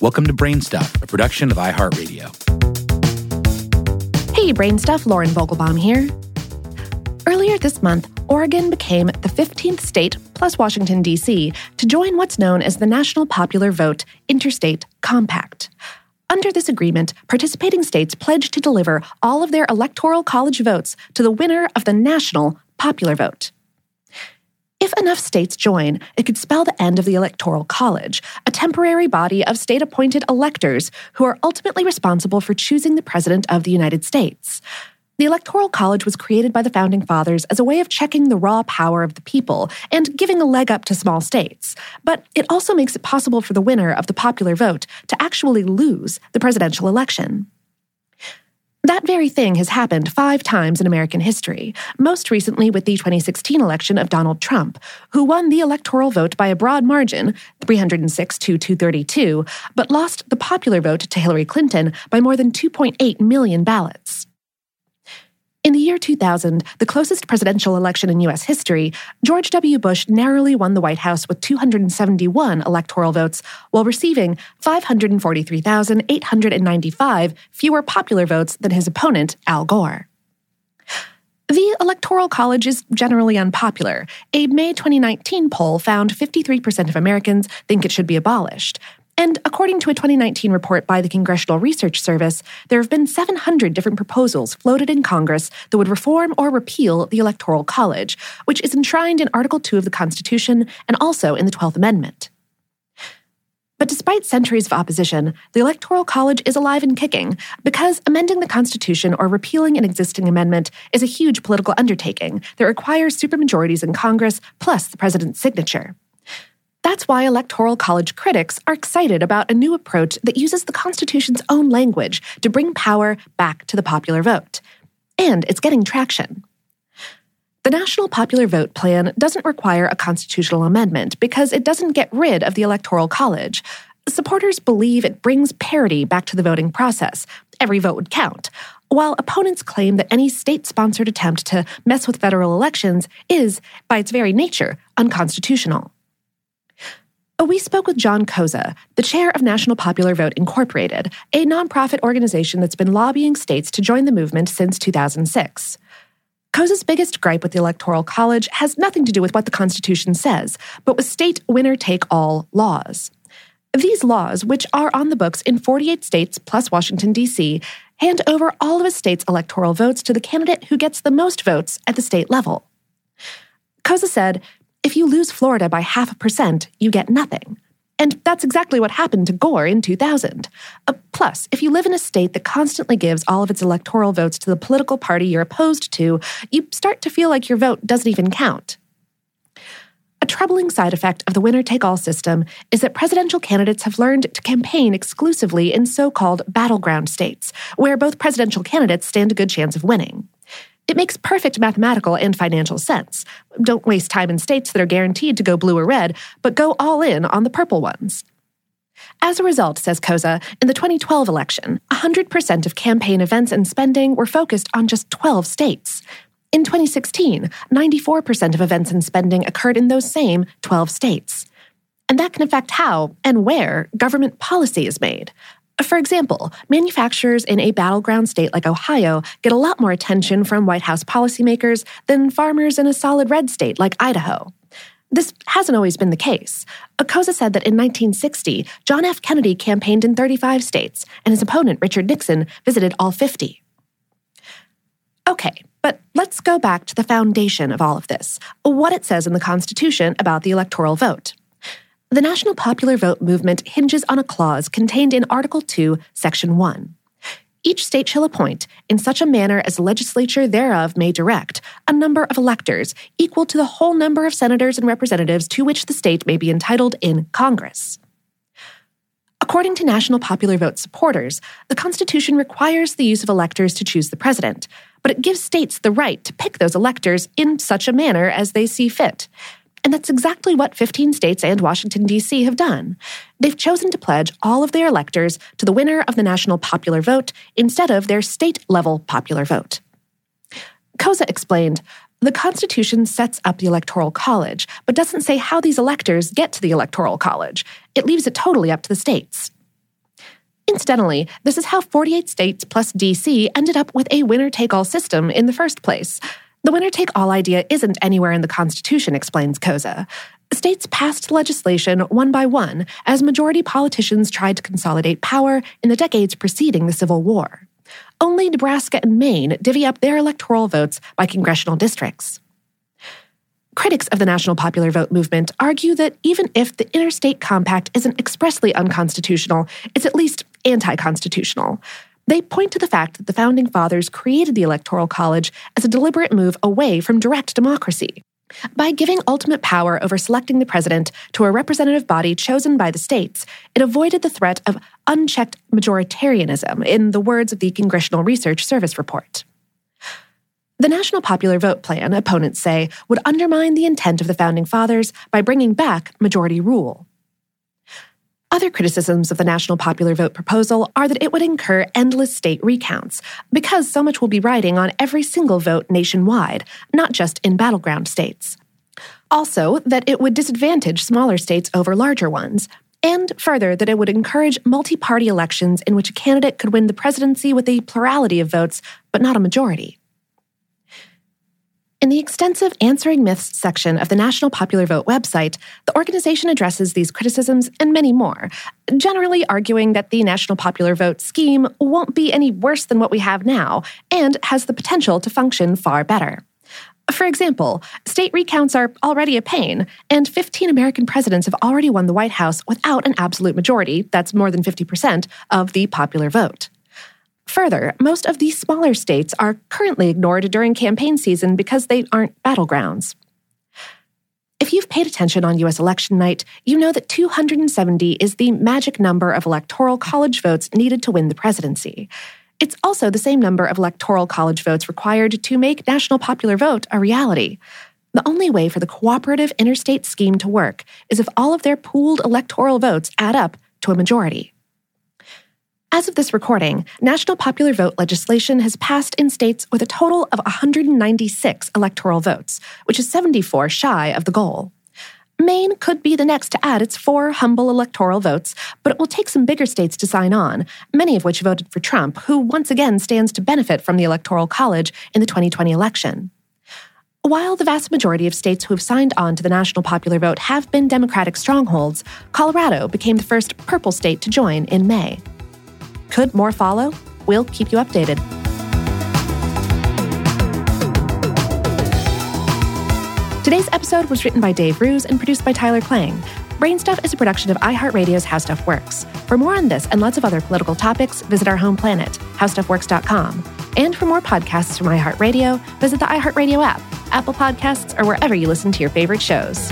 Welcome to Brainstuff, a production of iHeartRadio. Hey, Brainstuff, Lauren Vogelbaum here. Earlier this month, Oregon became the 15th state, plus Washington, D.C., to join what's known as the National Popular Vote Interstate Compact. Under this agreement, participating states pledge to deliver all of their electoral college votes to the winner of the national popular vote. If enough states join, it could spell the end of the Electoral College, a temporary body of state appointed electors who are ultimately responsible for choosing the President of the United States. The Electoral College was created by the Founding Fathers as a way of checking the raw power of the people and giving a leg up to small states. But it also makes it possible for the winner of the popular vote to actually lose the presidential election. That very thing has happened five times in American history, most recently with the 2016 election of Donald Trump, who won the electoral vote by a broad margin, 306 to 232, but lost the popular vote to Hillary Clinton by more than 2.8 million ballots. In the year 2000, the closest presidential election in U.S. history, George W. Bush narrowly won the White House with 271 electoral votes while receiving 543,895 fewer popular votes than his opponent, Al Gore. The Electoral College is generally unpopular. A May 2019 poll found 53% of Americans think it should be abolished, and according to a 2019 report by the Congressional Research Service, there have been 700 different proposals floated in Congress that would reform or repeal the Electoral College, which is enshrined in Article 2 of the Constitution and also in the 12th Amendment. But despite centuries of opposition, the Electoral College is alive and kicking because amending the Constitution or repealing an existing amendment is a huge political undertaking that requires supermajorities in Congress plus the president's signature. That's why Electoral College critics are excited about a new approach that uses the Constitution's own language to bring power back to the popular vote. And it's getting traction. The National Popular Vote Plan doesn't require a constitutional amendment because it doesn't get rid of the Electoral College. Supporters believe it brings parity back to the voting process. Every vote would count. While opponents claim that any state sponsored attempt to mess with federal elections is, by its very nature, unconstitutional. Oh, we spoke with John Koza, the chair of National Popular Vote Incorporated, a nonprofit organization that's been lobbying states to join the movement since 2006. Koza's biggest gripe with the Electoral College has nothing to do with what the Constitution says, but with state winner take all laws. These laws, which are on the books in 48 states plus Washington, D.C., hand over all of a state's electoral votes to the candidate who gets the most votes at the state level. Koza said if you lose Florida by half a percent, you get nothing. And that's exactly what happened to Gore in 2000. Uh, plus, if you live in a state that constantly gives all of its electoral votes to the political party you're opposed to, you start to feel like your vote doesn't even count. A troubling side effect of the winner take all system is that presidential candidates have learned to campaign exclusively in so called battleground states, where both presidential candidates stand a good chance of winning. It makes perfect mathematical and financial sense. Don't waste time in states that are guaranteed to go blue or red, but go all in on the purple ones. As a result, says Koza, in the 2012 election, 100% of campaign events and spending were focused on just 12 states. In 2016, 94% of events and spending occurred in those same 12 states. And that can affect how and where government policy is made. For example, manufacturers in a battleground state like Ohio get a lot more attention from White House policymakers than farmers in a solid red state like Idaho. This hasn't always been the case. Koza said that in 1960, John F. Kennedy campaigned in 35 states, and his opponent, Richard Nixon, visited all 50. Okay, but let's go back to the foundation of all of this what it says in the Constitution about the electoral vote. The National Popular Vote movement hinges on a clause contained in Article 2, Section 1. Each state shall appoint, in such a manner as the legislature thereof may direct, a number of electors equal to the whole number of senators and representatives to which the state may be entitled in Congress. According to National Popular Vote supporters, the Constitution requires the use of electors to choose the president, but it gives states the right to pick those electors in such a manner as they see fit. And that's exactly what 15 states and Washington, D.C. have done. They've chosen to pledge all of their electors to the winner of the national popular vote instead of their state level popular vote. Koza explained the Constitution sets up the Electoral College, but doesn't say how these electors get to the Electoral College. It leaves it totally up to the states. Incidentally, this is how 48 states plus DC ended up with a winner take all system in the first place. The winner take all idea isn't anywhere in the Constitution, explains Koza. States passed legislation one by one as majority politicians tried to consolidate power in the decades preceding the Civil War. Only Nebraska and Maine divvy up their electoral votes by congressional districts. Critics of the National Popular Vote movement argue that even if the Interstate Compact isn't expressly unconstitutional, it's at least anti constitutional. They point to the fact that the Founding Fathers created the Electoral College as a deliberate move away from direct democracy. By giving ultimate power over selecting the president to a representative body chosen by the states, it avoided the threat of unchecked majoritarianism, in the words of the Congressional Research Service report. The National Popular Vote Plan, opponents say, would undermine the intent of the Founding Fathers by bringing back majority rule. Other criticisms of the National Popular Vote proposal are that it would incur endless state recounts, because so much will be riding on every single vote nationwide, not just in battleground states. Also, that it would disadvantage smaller states over larger ones, and further, that it would encourage multi party elections in which a candidate could win the presidency with a plurality of votes, but not a majority. In the extensive Answering Myths section of the National Popular Vote website, the organization addresses these criticisms and many more, generally arguing that the National Popular Vote scheme won't be any worse than what we have now and has the potential to function far better. For example, state recounts are already a pain, and 15 American presidents have already won the White House without an absolute majority, that's more than 50%, of the popular vote. Further, most of these smaller states are currently ignored during campaign season because they aren't battlegrounds. If you've paid attention on US election night, you know that 270 is the magic number of electoral college votes needed to win the presidency. It's also the same number of electoral college votes required to make national popular vote a reality. The only way for the cooperative interstate scheme to work is if all of their pooled electoral votes add up to a majority. As of this recording, national popular vote legislation has passed in states with a total of 196 electoral votes, which is 74 shy of the goal. Maine could be the next to add its four humble electoral votes, but it will take some bigger states to sign on, many of which voted for Trump, who once again stands to benefit from the Electoral College in the 2020 election. While the vast majority of states who have signed on to the national popular vote have been Democratic strongholds, Colorado became the first purple state to join in May. Could more follow? We'll keep you updated. Today's episode was written by Dave Roos and produced by Tyler Klang. Brainstuff is a production of iHeartRadio's How Stuff Works. For more on this and lots of other political topics, visit our home planet, howstuffworks.com. And for more podcasts from iHeartRadio, visit the iHeartRadio app, Apple Podcasts, or wherever you listen to your favorite shows.